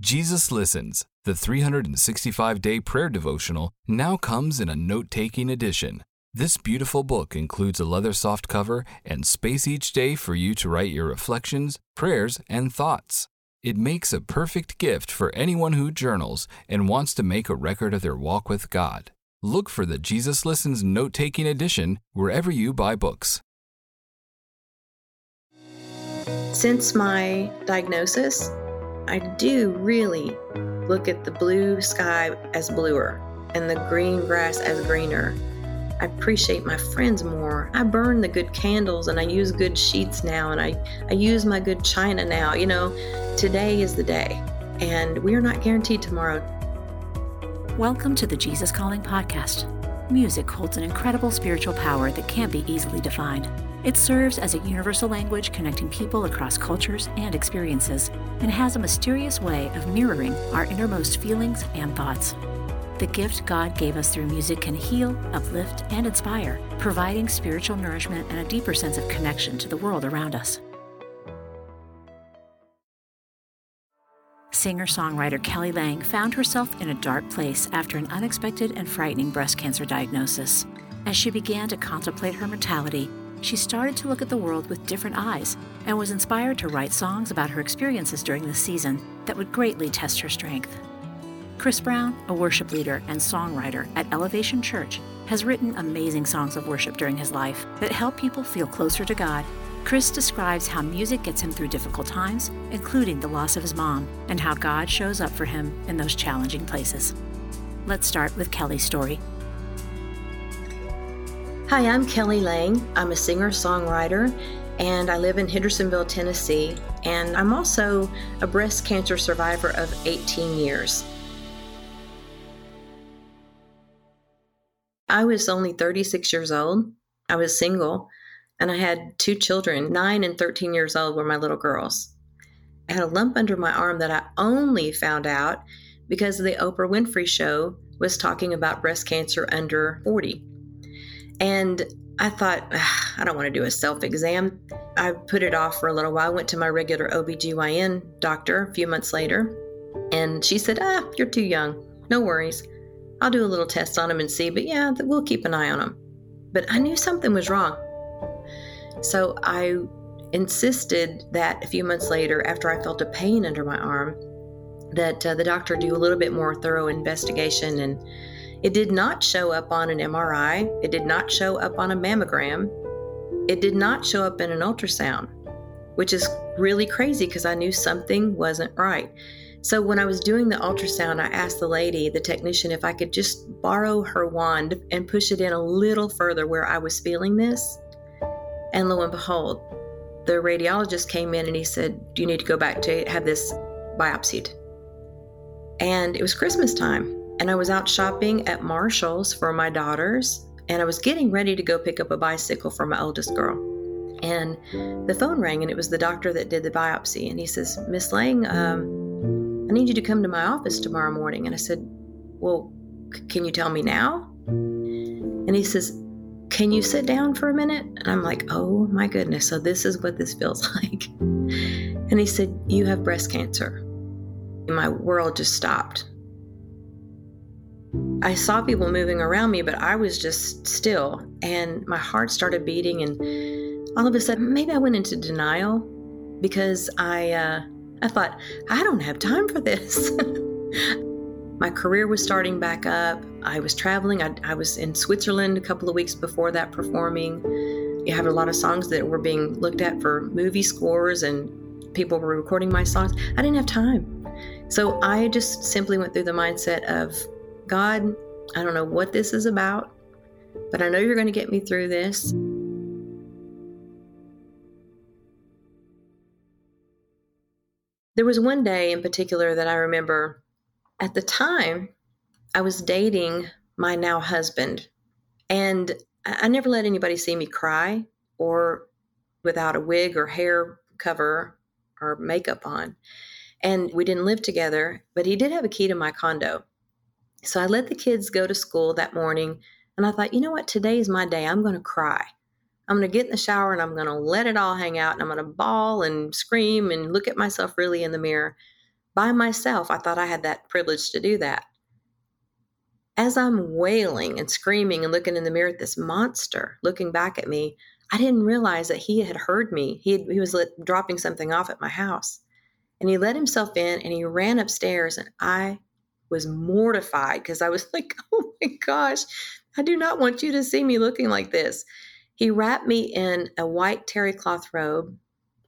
Jesus Listens, the 365 day prayer devotional, now comes in a note taking edition. This beautiful book includes a leather soft cover and space each day for you to write your reflections, prayers, and thoughts. It makes a perfect gift for anyone who journals and wants to make a record of their walk with God. Look for the Jesus Listens note taking edition wherever you buy books. Since my diagnosis, I do really look at the blue sky as bluer and the green grass as greener. I appreciate my friends more. I burn the good candles and I use good sheets now and I, I use my good china now. You know, today is the day and we are not guaranteed tomorrow. Welcome to the Jesus Calling Podcast. Music holds an incredible spiritual power that can't be easily defined. It serves as a universal language connecting people across cultures and experiences, and has a mysterious way of mirroring our innermost feelings and thoughts. The gift God gave us through music can heal, uplift, and inspire, providing spiritual nourishment and a deeper sense of connection to the world around us. Singer songwriter Kelly Lang found herself in a dark place after an unexpected and frightening breast cancer diagnosis. As she began to contemplate her mortality, she started to look at the world with different eyes and was inspired to write songs about her experiences during this season that would greatly test her strength. Chris Brown, a worship leader and songwriter at Elevation Church, has written amazing songs of worship during his life that help people feel closer to God. Chris describes how music gets him through difficult times, including the loss of his mom, and how God shows up for him in those challenging places. Let's start with Kelly's story. Hi, I'm Kelly Lang. I'm a singer songwriter and I live in Hendersonville, Tennessee. And I'm also a breast cancer survivor of 18 years. I was only 36 years old. I was single and I had two children, 9 and 13 years old were my little girls. I had a lump under my arm that I only found out because the Oprah Winfrey show was talking about breast cancer under 40. And I thought, I don't want to do a self exam. I put it off for a little while. I went to my regular OBGYN doctor a few months later, and she said, Ah, you're too young. No worries. I'll do a little test on him and see, but yeah, we'll keep an eye on him. But I knew something was wrong. So I insisted that a few months later, after I felt a pain under my arm, that uh, the doctor do a little bit more thorough investigation and it did not show up on an MRI. It did not show up on a mammogram. It did not show up in an ultrasound, which is really crazy because I knew something wasn't right. So when I was doing the ultrasound, I asked the lady, the technician, if I could just borrow her wand and push it in a little further where I was feeling this. And lo and behold, the radiologist came in and he said, you need to go back to have this biopsied? And it was Christmas time and I was out shopping at Marshall's for my daughters, and I was getting ready to go pick up a bicycle for my oldest girl. And the phone rang, and it was the doctor that did the biopsy. And he says, Miss Lang, um, I need you to come to my office tomorrow morning. And I said, Well, c- can you tell me now? And he says, Can you sit down for a minute? And I'm like, Oh my goodness. So this is what this feels like. And he said, You have breast cancer. And my world just stopped. I saw people moving around me, but I was just still, and my heart started beating. And all of a sudden, maybe I went into denial because I, uh, I thought I don't have time for this. my career was starting back up. I was traveling. I, I was in Switzerland a couple of weeks before that performing. You have a lot of songs that were being looked at for movie scores, and people were recording my songs. I didn't have time. So I just simply went through the mindset of God, I don't know what this is about, but I know you're going to get me through this. There was one day in particular that I remember at the time I was dating my now husband, and I never let anybody see me cry or without a wig or hair cover or makeup on. And we didn't live together, but he did have a key to my condo. So I let the kids go to school that morning and I thought, you know what? Today is my day. I'm going to cry. I'm going to get in the shower and I'm going to let it all hang out and I'm going to bawl and scream and look at myself really in the mirror. by myself. I thought I had that privilege to do that. As I'm wailing and screaming and looking in the mirror at this monster looking back at me, I didn't realize that he had heard me. He, had, he was dropping something off at my house. And he let himself in and he ran upstairs, and I was mortified because I was like, oh my gosh, I do not want you to see me looking like this. He wrapped me in a white terry cloth robe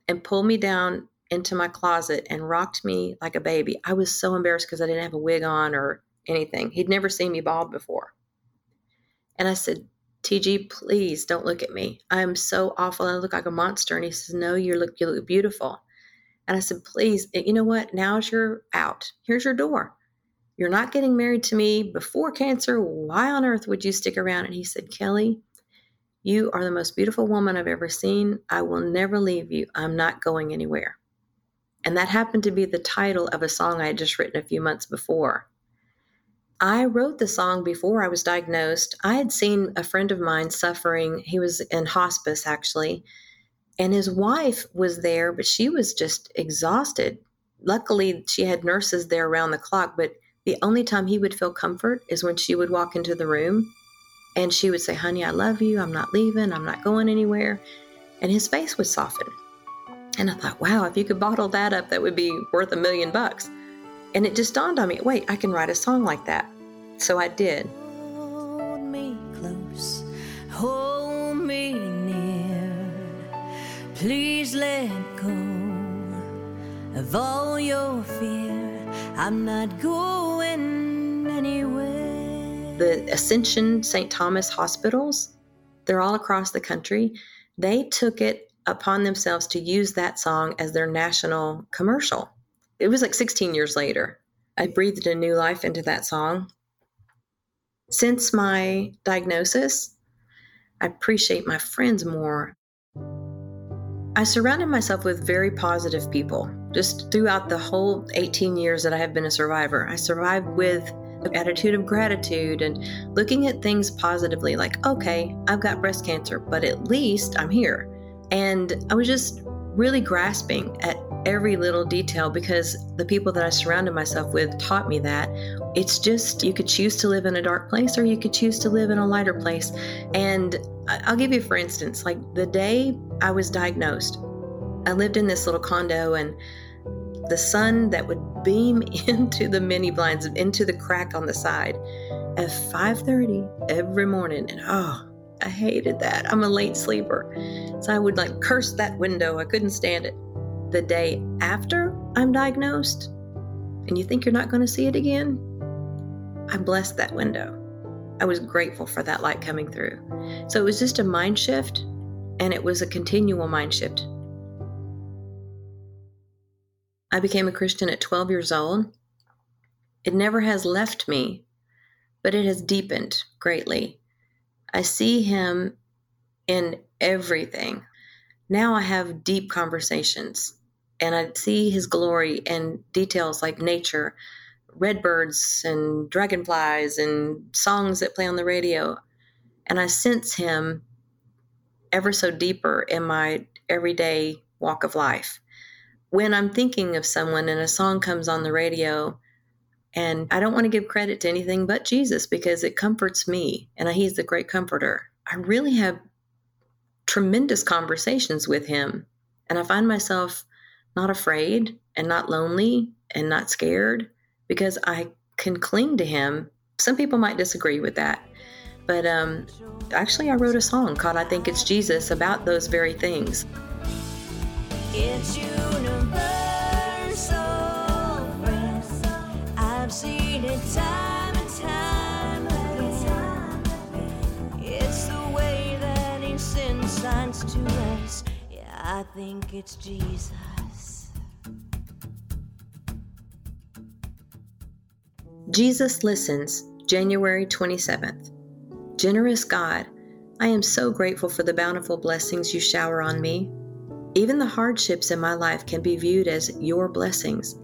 and pulled me down into my closet and rocked me like a baby. I was so embarrassed because I didn't have a wig on or anything. He'd never seen me bald before. And I said, TG, please don't look at me. I'm so awful. I look like a monster. And he says, No, you look you look beautiful. And I said, Please, eh, you know what? Now's your out. Here's your door. You're not getting married to me before cancer. Why on earth would you stick around? And he said, Kelly, you are the most beautiful woman I've ever seen. I will never leave you. I'm not going anywhere. And that happened to be the title of a song I had just written a few months before. I wrote the song before I was diagnosed. I had seen a friend of mine suffering. He was in hospice, actually, and his wife was there, but she was just exhausted. Luckily, she had nurses there around the clock, but the only time he would feel comfort is when she would walk into the room and she would say, Honey, I love you. I'm not leaving. I'm not going anywhere. And his face would soften. And I thought, wow, if you could bottle that up, that would be worth a million bucks. And it just dawned on me wait, I can write a song like that. So I did. Hold me close, hold me near. Please let go of all your fear. I'm not going anywhere. The Ascension St. Thomas hospitals, they're all across the country. They took it upon themselves to use that song as their national commercial. It was like 16 years later. I breathed a new life into that song. Since my diagnosis, I appreciate my friends more. I surrounded myself with very positive people just throughout the whole 18 years that I have been a survivor. I survived with an attitude of gratitude and looking at things positively like, okay, I've got breast cancer, but at least I'm here. And I was just really grasping at every little detail because the people that I surrounded myself with taught me that it's just you could choose to live in a dark place or you could choose to live in a lighter place. And I'll give you for instance, like the day I was diagnosed, I lived in this little condo and the sun that would beam into the mini blinds into the crack on the side at 5:30 every morning and oh I hated that. I'm a late sleeper. So I would like curse that window. I couldn't stand it. The day after I'm diagnosed, and you think you're not going to see it again, I blessed that window. I was grateful for that light coming through. So it was just a mind shift, and it was a continual mind shift. I became a Christian at 12 years old. It never has left me, but it has deepened greatly. I see him in everything. Now I have deep conversations and I see his glory in details like nature, redbirds and dragonflies and songs that play on the radio. And I sense him ever so deeper in my everyday walk of life. When I'm thinking of someone and a song comes on the radio, and I don't want to give credit to anything but Jesus because it comforts me and he's the great comforter. I really have tremendous conversations with him. And I find myself not afraid and not lonely and not scared because I can cling to him. Some people might disagree with that. But um, actually, I wrote a song called I Think It's Jesus about those very things. It's time and time again. It's the way that he sends signs to us. Yeah, I think it's Jesus. Jesus Listens, January 27th. Generous God, I am so grateful for the bountiful blessings you shower on me. Even the hardships in my life can be viewed as your blessings.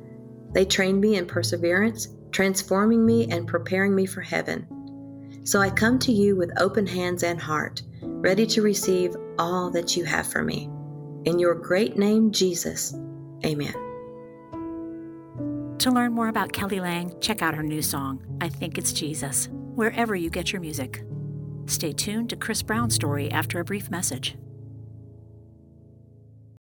They train me in perseverance transforming me and preparing me for heaven. So I come to you with open hands and heart, ready to receive all that you have for me. In your great name, Jesus, amen. To learn more about Kelly Lang, check out her new song, I Think It's Jesus, wherever you get your music. Stay tuned to Chris Brown's story after a brief message.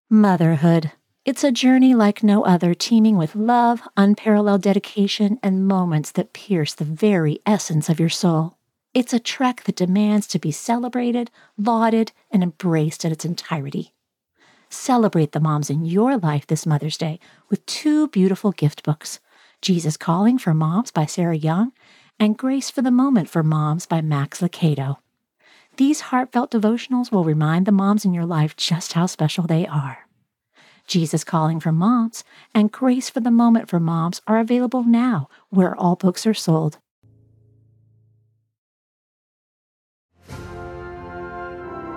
Motherhood. It's a journey like no other, teeming with love, unparalleled dedication, and moments that pierce the very essence of your soul. It's a trek that demands to be celebrated, lauded, and embraced in its entirety. Celebrate the moms in your life this Mother's Day with two beautiful gift books Jesus Calling for Moms by Sarah Young and Grace for the Moment for Moms by Max Lucado. These heartfelt devotionals will remind the moms in your life just how special they are. Jesus Calling for Moms and Grace for the Moment for Moms are available now where all books are sold.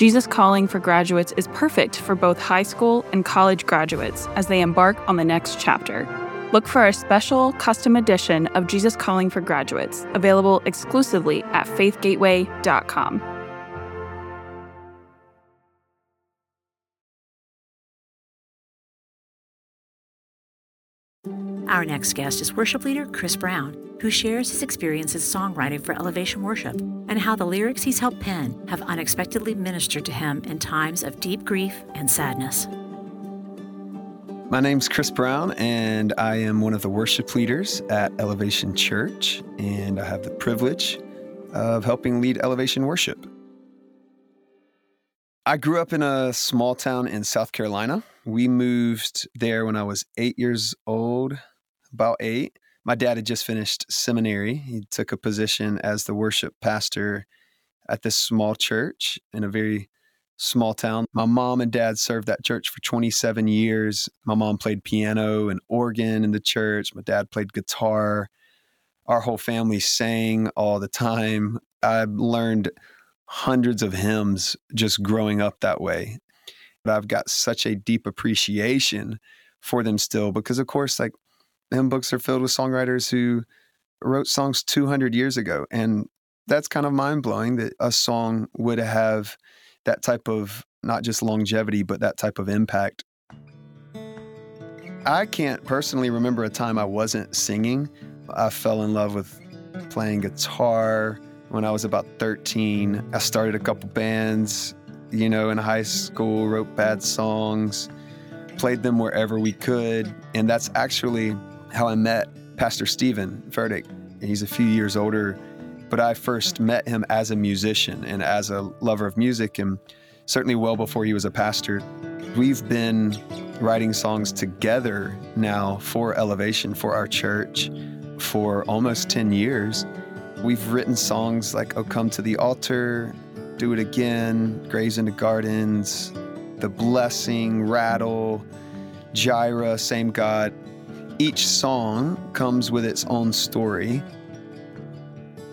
Jesus Calling for Graduates is perfect for both high school and college graduates as they embark on the next chapter. Look for a special custom edition of Jesus Calling for Graduates, available exclusively at faithgateway.com. Our next guest is worship leader Chris Brown, who shares his experience as songwriting for Elevation Worship and how the lyrics he's helped pen have unexpectedly ministered to him in times of deep grief and sadness. My name's Chris Brown, and I am one of the worship leaders at Elevation Church, and I have the privilege of helping lead Elevation Worship. I grew up in a small town in South Carolina. We moved there when I was eight years old, about eight. My dad had just finished seminary. He took a position as the worship pastor at this small church in a very small town. My mom and dad served that church for 27 years. My mom played piano and organ in the church. My dad played guitar. Our whole family sang all the time. I learned hundreds of hymns just growing up that way. But I've got such a deep appreciation for them still because, of course, like hymn books are filled with songwriters who wrote songs 200 years ago. And that's kind of mind blowing that a song would have that type of not just longevity, but that type of impact. I can't personally remember a time I wasn't singing. I fell in love with playing guitar when I was about 13. I started a couple bands, you know, in high school, wrote bad songs, played them wherever we could. And that's actually how I met Pastor Stephen Furtick. He's a few years older, but I first met him as a musician and as a lover of music, and certainly well before he was a pastor. We've been writing songs together now for Elevation, for our church, for almost 10 years. We've written songs like Oh Come to the Altar, Do It Again, Graves into Gardens, The Blessing, Rattle, Jireh, Same God. Each song comes with its own story.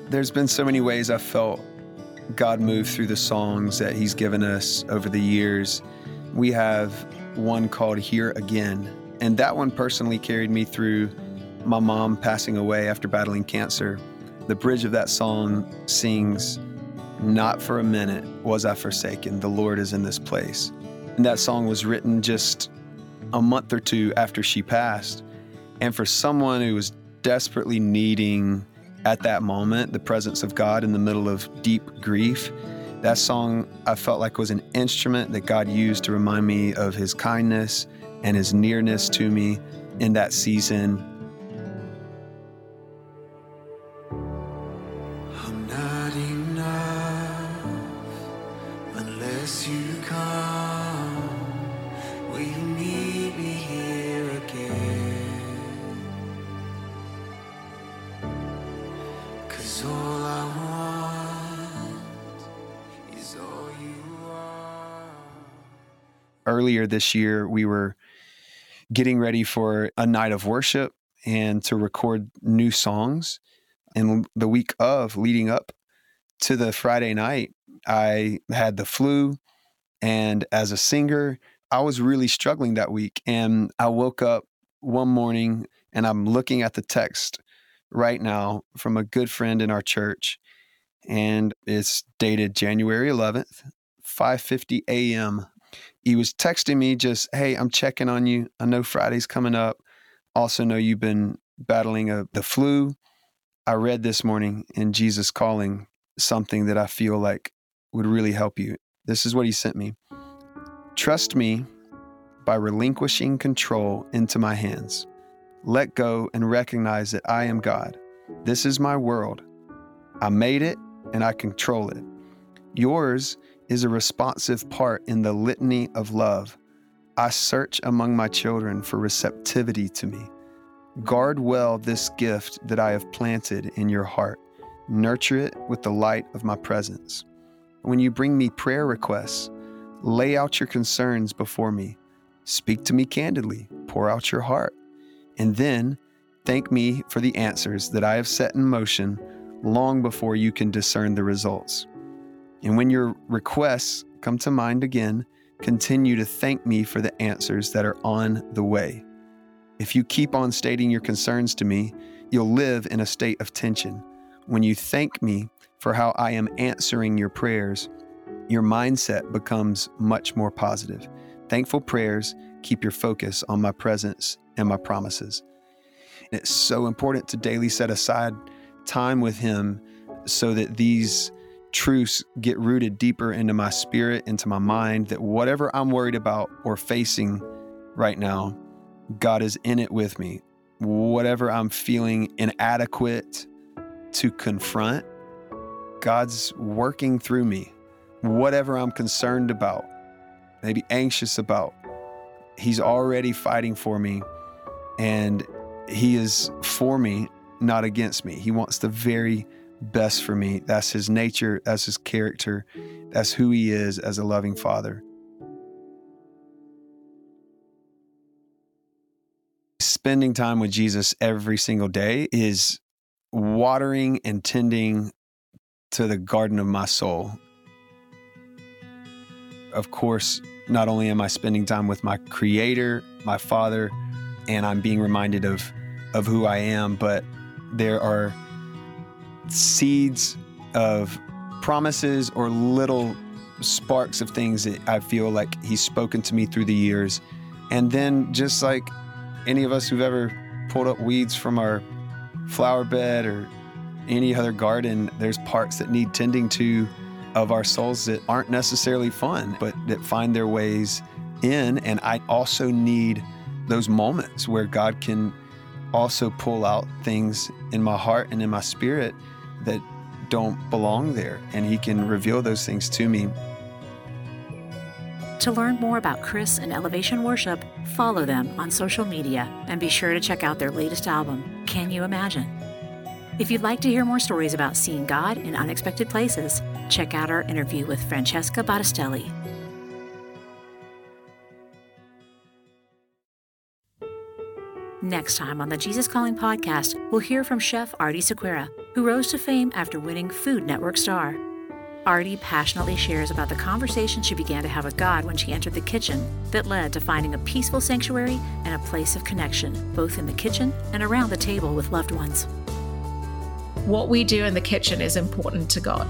There's been so many ways I felt God move through the songs that He's given us over the years. We have one called Here Again, and that one personally carried me through my mom passing away after battling cancer. The bridge of that song sings, Not for a minute was I forsaken, the Lord is in this place. And that song was written just a month or two after she passed. And for someone who was desperately needing at that moment the presence of God in the middle of deep grief, that song I felt like was an instrument that God used to remind me of his kindness and his nearness to me in that season this year, we were getting ready for a night of worship and to record new songs. And the week of leading up to the Friday night, I had the flu. And as a singer, I was really struggling that week. And I woke up one morning and I'm looking at the text right now from a good friend in our church. And it's dated January 11th, 5:50 a.m. He was texting me just, "Hey, I'm checking on you. I know Friday's coming up. Also know you've been battling a, the flu. I read this morning in Jesus Calling something that I feel like would really help you. This is what he sent me. Trust me by relinquishing control into my hands. Let go and recognize that I am God. This is my world. I made it and I control it. Yours is a responsive part in the litany of love. I search among my children for receptivity to me. Guard well this gift that I have planted in your heart. Nurture it with the light of my presence. When you bring me prayer requests, lay out your concerns before me. Speak to me candidly, pour out your heart. And then thank me for the answers that I have set in motion long before you can discern the results. And when your requests come to mind again, continue to thank me for the answers that are on the way. If you keep on stating your concerns to me, you'll live in a state of tension. When you thank me for how I am answering your prayers, your mindset becomes much more positive. Thankful prayers keep your focus on my presence and my promises. It's so important to daily set aside time with Him so that these truths get rooted deeper into my spirit, into my mind, that whatever I'm worried about or facing right now, God is in it with me. Whatever I'm feeling inadequate to confront, God's working through me. Whatever I'm concerned about, maybe anxious about, He's already fighting for me and He is for me, not against me. He wants the very best for me. That's His nature, that's His character, that's who He is as a loving Father. spending time with Jesus every single day is watering and tending to the garden of my soul. Of course, not only am I spending time with my creator, my father, and I'm being reminded of of who I am, but there are seeds of promises or little sparks of things that I feel like he's spoken to me through the years. And then just like any of us who've ever pulled up weeds from our flower bed or any other garden, there's parts that need tending to of our souls that aren't necessarily fun, but that find their ways in. And I also need those moments where God can also pull out things in my heart and in my spirit that don't belong there. And He can reveal those things to me to learn more about Chris and Elevation Worship, follow them on social media and be sure to check out their latest album, Can You Imagine? If you'd like to hear more stories about seeing God in unexpected places, check out our interview with Francesca Battistelli. Next time on the Jesus Calling podcast, we'll hear from chef Aarti Sequeira, who rose to fame after winning Food Network Star. Aarti passionately shares about the conversation she began to have with God when she entered the kitchen that led to finding a peaceful sanctuary and a place of connection, both in the kitchen and around the table with loved ones. What we do in the kitchen is important to God.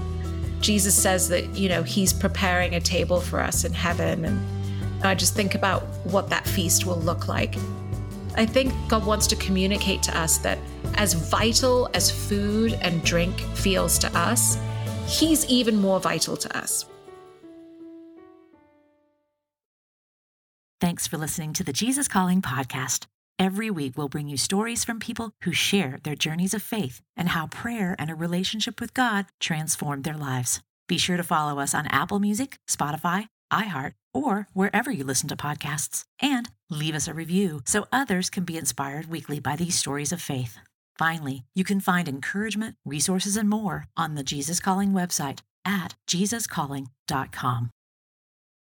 Jesus says that, you know, He's preparing a table for us in heaven. And I just think about what that feast will look like. I think God wants to communicate to us that as vital as food and drink feels to us, He's even more vital to us. Thanks for listening to the Jesus Calling podcast. Every week, we'll bring you stories from people who share their journeys of faith and how prayer and a relationship with God transformed their lives. Be sure to follow us on Apple Music, Spotify, iHeart, or wherever you listen to podcasts. And leave us a review so others can be inspired weekly by these stories of faith. Finally, you can find encouragement, resources, and more on the Jesus Calling website at jesuscalling.com.